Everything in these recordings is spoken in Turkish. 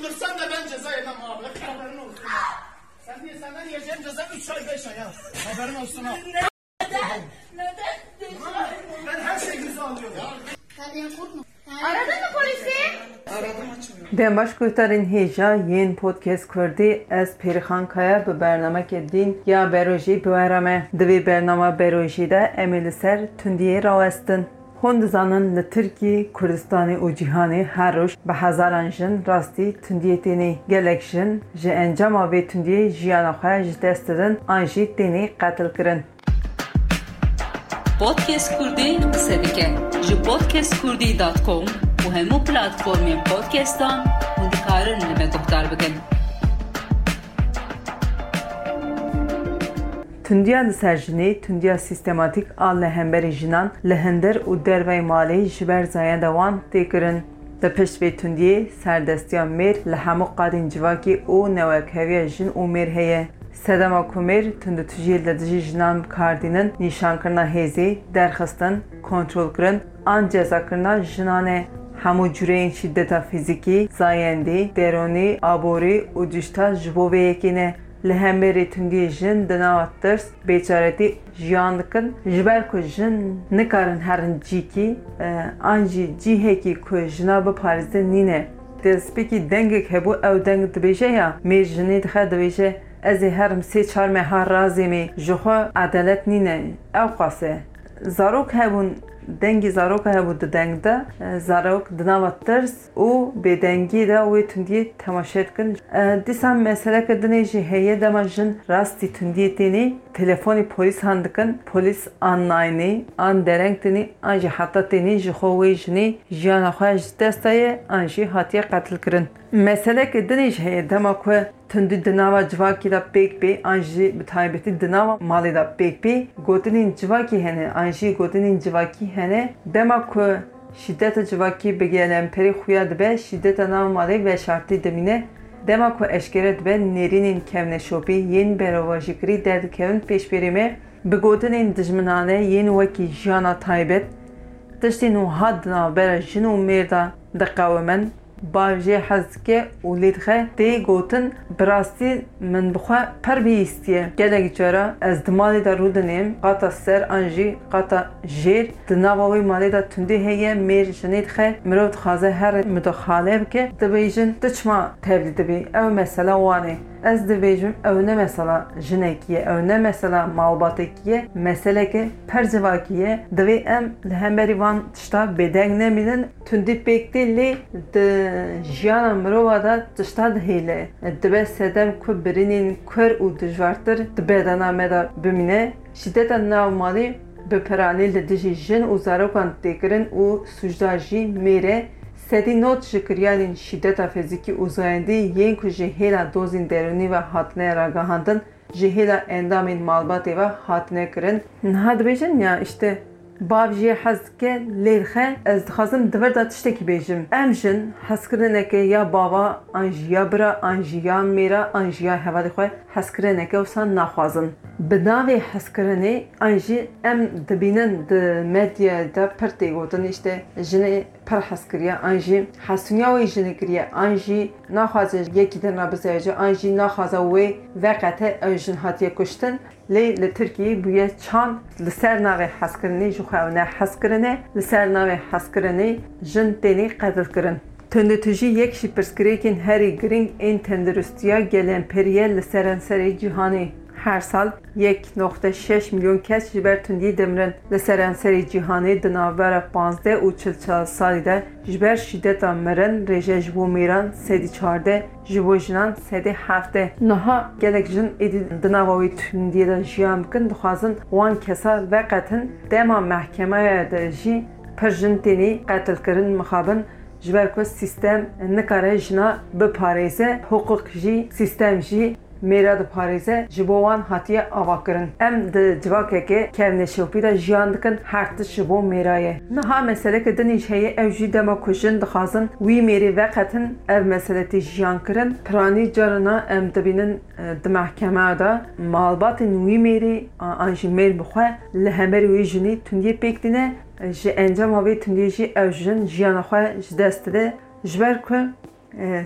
öldürsen de ben ceza yemem abi. Haberin olsun. Sen diye senden yiyeceğim ceza 3 ay 5 ay ya. Haberin olsun ha. Neden? Neden? Ben her şeyi göze alıyorum. Aradın mı polisi? دمشق کوترین هیجا یین پودکست کردی از پیرخان کایا به برنامه که دین یا بروژی بورمه دوی برنامه بروژی ده امیل سر تندیه راوستن Hon dizanin li Tirkî, Kurdistanê û cîhanê her roj bi hezaran jin rastî tundiyê tênê gelek jin ji encama vê tundiyê jiyana xwe ji dest didin an jî tênê qetil kirin. Podcast Kurdî qise dike. Ji podcastkurdî.com û hemû platformên podcastan hûn dikarin li. Li serjinê tündiya sîstematik a lehemberê jinan li hindir û dervey malê ji ber zayenda wan tê kirin. Di pişt vê tundiyê serdestiya mêr li hemû qadên civakê û newekheviya jin û mêr heye. Sedema ku mêr tundutujiyê li dijî jinan bikardînin nîşankirina hêzê, derxistin, kontrolkirin an cezakirina jinan e. Hemû cüreyên şiddeta fîzîkî, zayendî, deronî, aborî û cîşta ji bo vê yekê. Hemberê tundiyê jin di nava tirs bêçaretî jiyan dikin ji ber ku jin nikarin herin cîkî an jî cîhekî ku jina biparêzin nîne destpêkî dengek hebû ew deng dibêje ya mêr jinê dixe dibêje ez ê herim sê çar meha razê me ji xwe edelet nîne ew qase zarok hebûn دنگی زاروک ها بود دنگ ده زاروک دنوه ترس و به دنگی ده و تندیه تماشید کن دیسان مسئله کدنه جی هیه دماجن راستی تندیه دینی تلفونی پولیس هند کن پولیس آنلاینی آن درنگ دینی آنجی حتا دینی جی خووی جنی جیان تستای دستای آنجی حتی قتل کرن مسئله کدنه جی هیه دماجن تندی دنوه جواکی را بیگ بی آنجی بطایبتی دنوه مالی را بیگ بی گوتنین جواکی هنه آنجی گوتنین جواکی hene dema ku şiddeta civakî bi gelemperî xuya dibe şiddeta nav malê veşartî dimîne dema ku eşkere dibe nêrînên kevneşopî yên berovajîkirî derdikevin pêşberî me bi gotinên dijminane yên wekî jiyana taybet tiştên jin û de diqewimin bavjê hezke û lê dixe باوجه حزکه و لیدخه دی گوتن براستی من بخوا پر بیستیه گلگی چرا از دمالی دا رودنیم قطع سر انجی قطع جیر دناواوی مالی دا تندی هیه میر جنید خه مرو خازه هر مدخاله بکه دبیجن دچما تبدیل دبی او مسئله وانه ez dibêjim ew ne mesela jinekî ye ew ne mesela malbatekî ye meseleke per civakî ye divê em li hemberî van tişta bêdeng nemînin tundî pêk tê lê di jiyana mirova de tişta dihêle sedem ku birînên kwer û dijwartir di bedena me de bimîne şiddeta nav malî bi peranî li dijî jin û zarokan Սեդինոտ Շկրյանին շիդետաֆեզիկի ուզայնդի ենքու ժեհելա դոզին դերունիվա հատնե ռագահանդն ժեհելա էնդամին մալբատեվա հատնե կրեն նհադվեժենյա իշտե باوجی حس که لیرخه از خازم دوباره داشت که بیشم. امشن حس کردن که یا بابا انجیا برا انجیا میرا انجیا هوا دخه حس کردن که اصلا نخوازن. بدنبه حس کردن انجی ام دبینن د میادی د پرتیگوتن است. جن پر حس کری انجی حسونیا وی جن انجی نخوازد یکی دن را بزرگ انجی نخوازد وی وقت انجی هاتی کشتن لی لترکیه بویه چان لسر ناوی حس کرنی جو خوانه حس کرنه لسر ناوی حس کرنی جن تنی قدر کرن Tendetüji yek şi pirskirekin heri gring en tendirüstiya gelen periye li serenserê cihanê. Her sal 1.6 milyon kes ji ber tundiyê dimirin li serenserê cîhanê di navbera 15 û çil salî de ji ber şiddeta mirin rêje ji bo mêran sedî çarde. Ji bo jinan sedê hefte niha gelek jin êdî di nava wê tundiyê de jiyan bikin dixwazin wan kesa veqetin dema mehkemeya de jî pir jin tênê qetilkirin mixabin ji ber ku sîstem nikare mêra diparêze ji bo wan hatiye avakirin. Em di civakeke kevneşopî jiyan dikin her tişt ji bo mêraye. Niha meseleke dinê jî heye ew jî dema ku jin dixwazin wî mêrê veqetin ev meseletê jiyan kirin. Piranî carina em dibînin di mehkemeya de malbatên wî mêrê an jî mêr bixwe li hemerê wê jinê tundiyê pêk dîne ji encama vê tundiyê jî ew jin jiyana xwe ji dest dide ji ber e,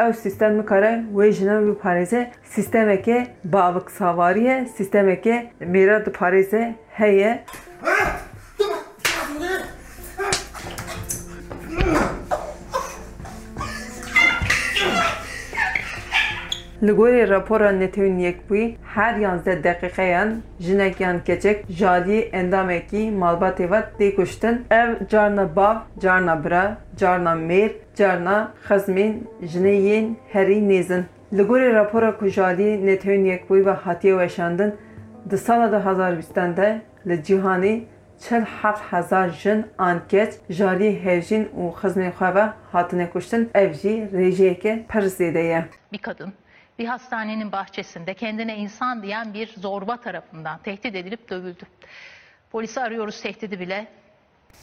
ew sistem nikare wê jina biparêze sistemeke bavik savarî ye sistemeke mêra diparêze heye Rapora Netewên Yekbûyî her yanzdeh deqîqeyan jinek yan keçek jaliyê endamekî malbatê ve tê kuştin. Ev carna bav, carna bira, carna mêr, carna xezmên jinê yên herî nêzin. Li gorî rapora ku jaliyê Netewên Yekbûyî ve hatiye weşandin, di sala 2020 de li cîhanê çel heft hezar jin an keç jaliyê hevjîn û xezmên xwe ve hatine kuştin. Ev jî rêjeyeke pir zêde ye. bir kadın bir hastanenin bahçesinde kendine insan diyen bir zorba tarafından tehdit edilip dövüldü. Polisi arıyoruz tehdidi bile.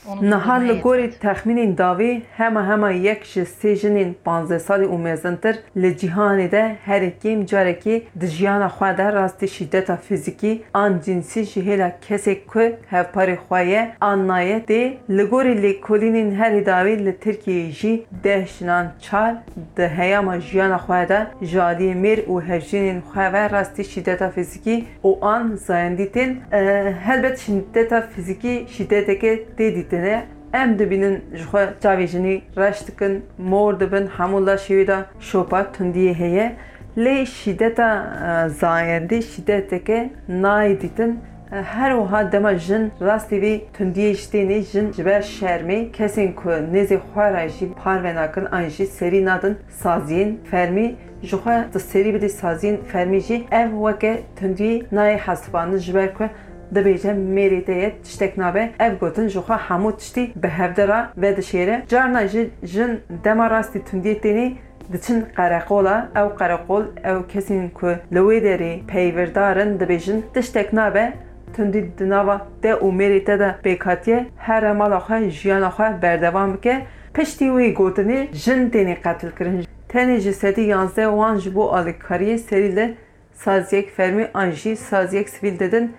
Li gorî yetmedi. texmînên davê hema hema yek ji sê jinên panzdeh salî û mezintir li cîhanê de herikî carekî di jiyana xwe de rastî şîddeta fîzîkî an cinsî ji hêla kesê ku hevparê xwe ye an naye tê li gorî lêkolînên herî dawî li Tirkiyeyê jî deh jinan çar di heyama jiyana xwe de ji aliyê mêr û hevjînên xwe ve rastî şîddeta fîzîkî û an zayendî tên helbet şîddeta fîzîkî şîddeteke tê dikin mor dibin hemû laşê wê de şopa tundiyê heye lê şîddeta eh, zayendî şîddeteke nayê dîtin Eh, her wiha dema jin rastî vê tundiyê ji tênê jin ji ber şermê kesên ku nêzê xwe re jî parve nakin an jî serî nadin saziyên fermî ji xwe di ev weke tundiyê nayê hesibandin ji ku دبیجه مریته تشتک نابه اف گوتن جوخه همو تشتی به هفدرا و دشیره جارنا جن دما راستی تندیت دینی دچن قرقولا او قرقول او کسین که لوی داری پیوردارن دبیجن تشتک نابه تندی دناوا ده او مریته ده بیکاتیه هر مالا خواه جیانا خواه بردوام که پشتی وی گوتنی جن دینی قتل کرن تنی جسدی یانزده وان جبو آلکاریه سریله سازیک فرمی آنجی سازیک سویل ددن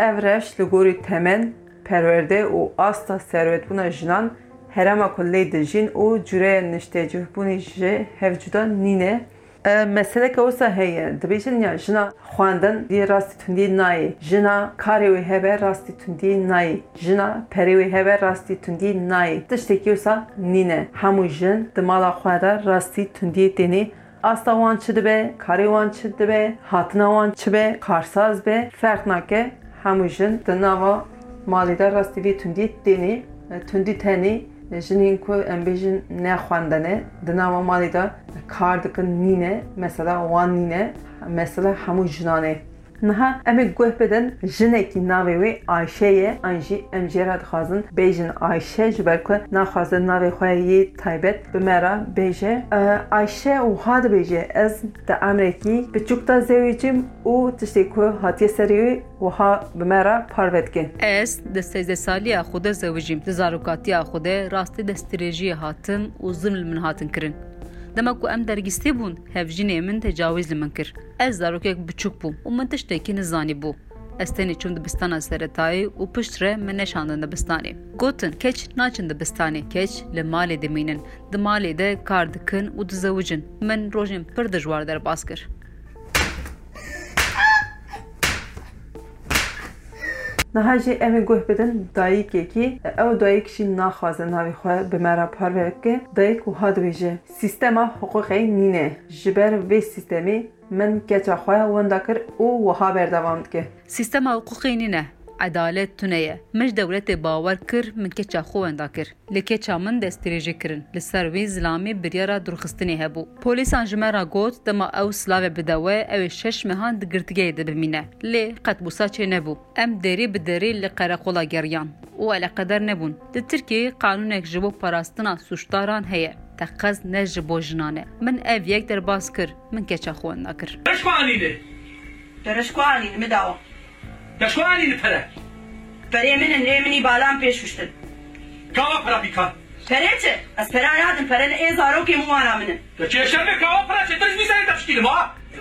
serî li temen perwerde û asta servetbûna jinan herema ku lê dijîn û cureya niştecihbûnê ji hevcuda nîne. E, meseleke wisa heye dibêjin ya jina xwandin dî rastî tundiyê nayê. Jina karê wê hebe rastî tundiyê nayê. Jina perê wê hebe rastî tundiyê nayê. Tiştekî wisa nîne. Hemû jin di mala xwe de rastî tundiyê Asta wan çi dibe, karê wan çi dibe, hatina wan çi be, karsaz be, ferq nake همو جن دنوا راستی وی تندی تنی تندی تنی جنین کو ام بیجن نخواندنه دنوا مالیده کار دکن نینه مثلا وان نینه مثلا همو جنانه نها ام گوه بدن جنکی ناوی وی آیشه انجی ام جراد خوازن بیجن آیشه جبر که نخوازن ناوی خواهی تایبت بمرا بیجه آیشه و هاد بیجه از ده امریکی بچوک تا او تشتی که هاتی سریوی و ها بمرا پاروت کن از دستیزه سالی خود زویجیم تزاروکاتی خود راستی دستریجی هاتن و زمل من هاتن کرن parve dikin Ez di sêzdesaliya xwe de zewicîm di zarokatiya xwe de rastî destdirêjiyê hatin û zilm li min hatin kirin. Dema ku em dergîstî bûn hevjînê min tecawîz li min kir. Ez zarokek biçûk bûm û min tiştekî nizanî bû. Ez tenê çûm dibistana seretayî û pişt re نهاجی ام گوه بدن دایکه کی او دایک شی ناخوازه ناوی خواه به مرا پار ورکه دایک و هاد ویجه سیستما حقوقی نینه جبر وی سیستمی من کچا خواه وندکر او وها بردوامد که سیستما حقوقی نینه عدالت تونه مش دولت باور کر من کچا خوان دا کر لکچا من دستریجه کرن لسر وی زلامی بریارا درخستنی هبو. پولیسان جمه را گوت دما أو سلاوه بدوه أو شش مهان دگرتگه ده بمینه. لی قد بوسا چه نبو. ام دری بدری لی قرقولا گریان. أو قدر نبون. ده ترکی قانونک جبو پاراستنا سوشتاران هیه. تقز نجبو جنانه. من أو یک در باز کر. من کچا خوان دا کر درش کو عنیده درش مداوه qereqola geriyan. û eleqeder nebûn. Di Tirkiyeyê qanûnek ji bo parastina suçdaran heye. Te qez ne ji bo jinan e. Min ev yek derbas kir. Min keça xwe wenda kir. ايش قوانينه؟ Perişkuanî mi dawa. يا شو قوانين فرق؟ Perê min in rê minî balan pêş kuştin. كوا فرا بيكا Perê çi? Ez pera nadim perê li ê zarokê min wana min in. يا شو شربك كوا فرا شو تريد بيسان تشكيل ما؟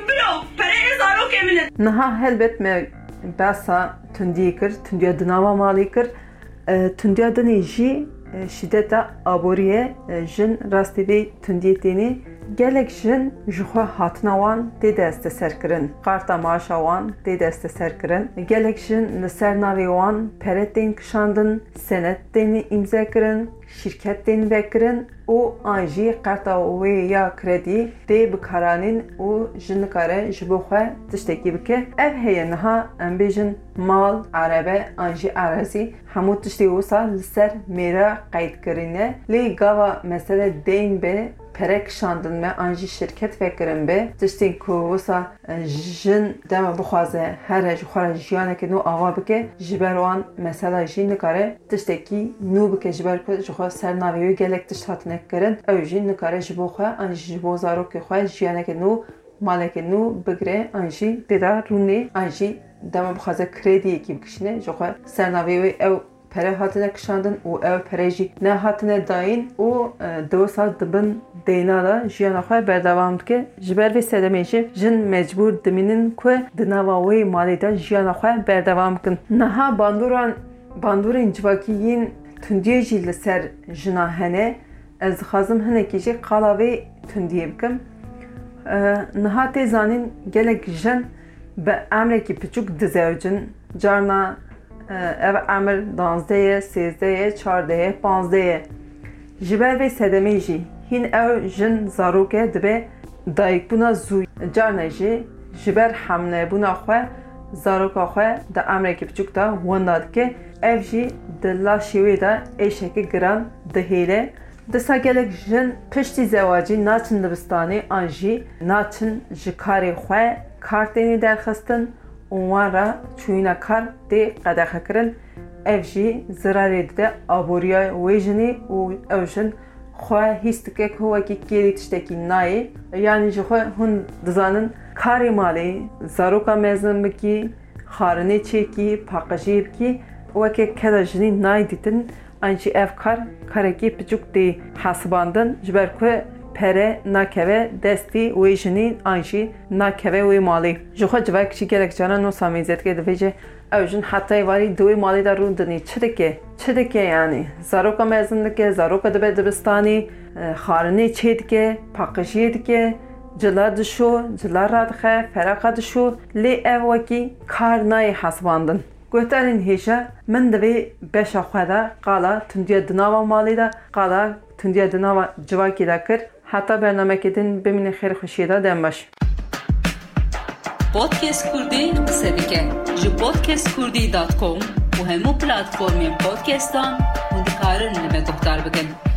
Biro, perê ê zarokê min in. Niha helbet me besa tundiyê kir tundiya di nava malê kir E, tundiya dinê jî şiddeta aboriye jin rastîvê tundiyê tenê gelek jin ji xwe hatina wan tê desteserkirin qarta maaşa wan tê desteserkirin gelek jin li ser navê wan pere tên kişandin senet tên îmzekirin şirket tên vekirin û an jî qarta wê ya kredî tê bikaranîn û ji nikare ji bo xwe tiştekî bike. Ev heye niha em bêjin mal erebe an jî erazî hemû tiştê wisa li ser mêra qeydkirîne lê gava mesele tên be perek şandin me an jî şirket vekirin be tiştên ku wisa jin dema bixwaze here ji xwe re jiyanekê nû ava bike ji ber wan mesela jî nikare tiştekî nû bike ji ber ku ji xwe ser navê wê gelek tişt hatine kirin ew jî nikare ji bo xwe an jî ji bo zarokê xwe jiyanekê nû malekê nû bigire an jî têda rûnê an jî dema bixwaze krediyekî bikişîne ji xwe ser navê wê ew pere hatine kişandin û ew pere jî ne hatine dayîn û dewsa dibin deyna da jiyana xwe berdewam dike. Ji ber vê jin mecbûr dimînin ku di nava wê malê de jiyana xwe berdewam bikin niha bandûran bandûrên civakî yên tundiyê jî ser jina hene ez dixwazim hinekî jî qala wê tundiyê bikim. Niha tê zanîn gelek jin bi emrekî piçûk dizewcin carna امر 12 13 14 15 جبه و سدمه جی هین او جن زاروکه دبه دایک بونا زوی جانه جی جبر حمله بونا خواه زاروکا خواه دا امریکی بچوک دا ونداد که او جی دلا شیوی دا ایشکی گران دهیله Disa gelek jin piştî zewacî naçin dibistanê an jî naçin ji karê xwe kartênî derxistin û wan re çûyîna kar tê qedexekirin ev jî zirarê dide aboriya wê jinê û ew jin xwe hîs dike ku wekî kêrî tiştekî nayê yanî ji xwe hûn dizanin karê malê zaroka mezin bikî xarinê çêkî paqijiyê bikî wekê keda jinî nayê dîtin an jî ev kar karekî piçûk tê hesibandin ji pere nakeve destî wê jinî an jî nakeve wê malê ji xwe civek jî gelek caran no samîzetke dibêje ew jin hetayê warî di wê malê de rû dinî çi dike çi dike yanî zaroka mezin dike zaroka dibe dibistanî xarinê çê dike paqijiyê dike cila dişo cila radixe feraqa dişo lê ev wekî kar nayê hesibandin Guhtarên hêja min divê beşa xwe de qala tundiya di nava malê de qala tundiya di nava civakê de kir حتی برنامه کدین ببینه خیر خوشی دادم باش پادکست کردی قصه جو پودکست کردی دات کم و همو پلاتفورمی پادکستان. و دکارن نمه دختر بکن.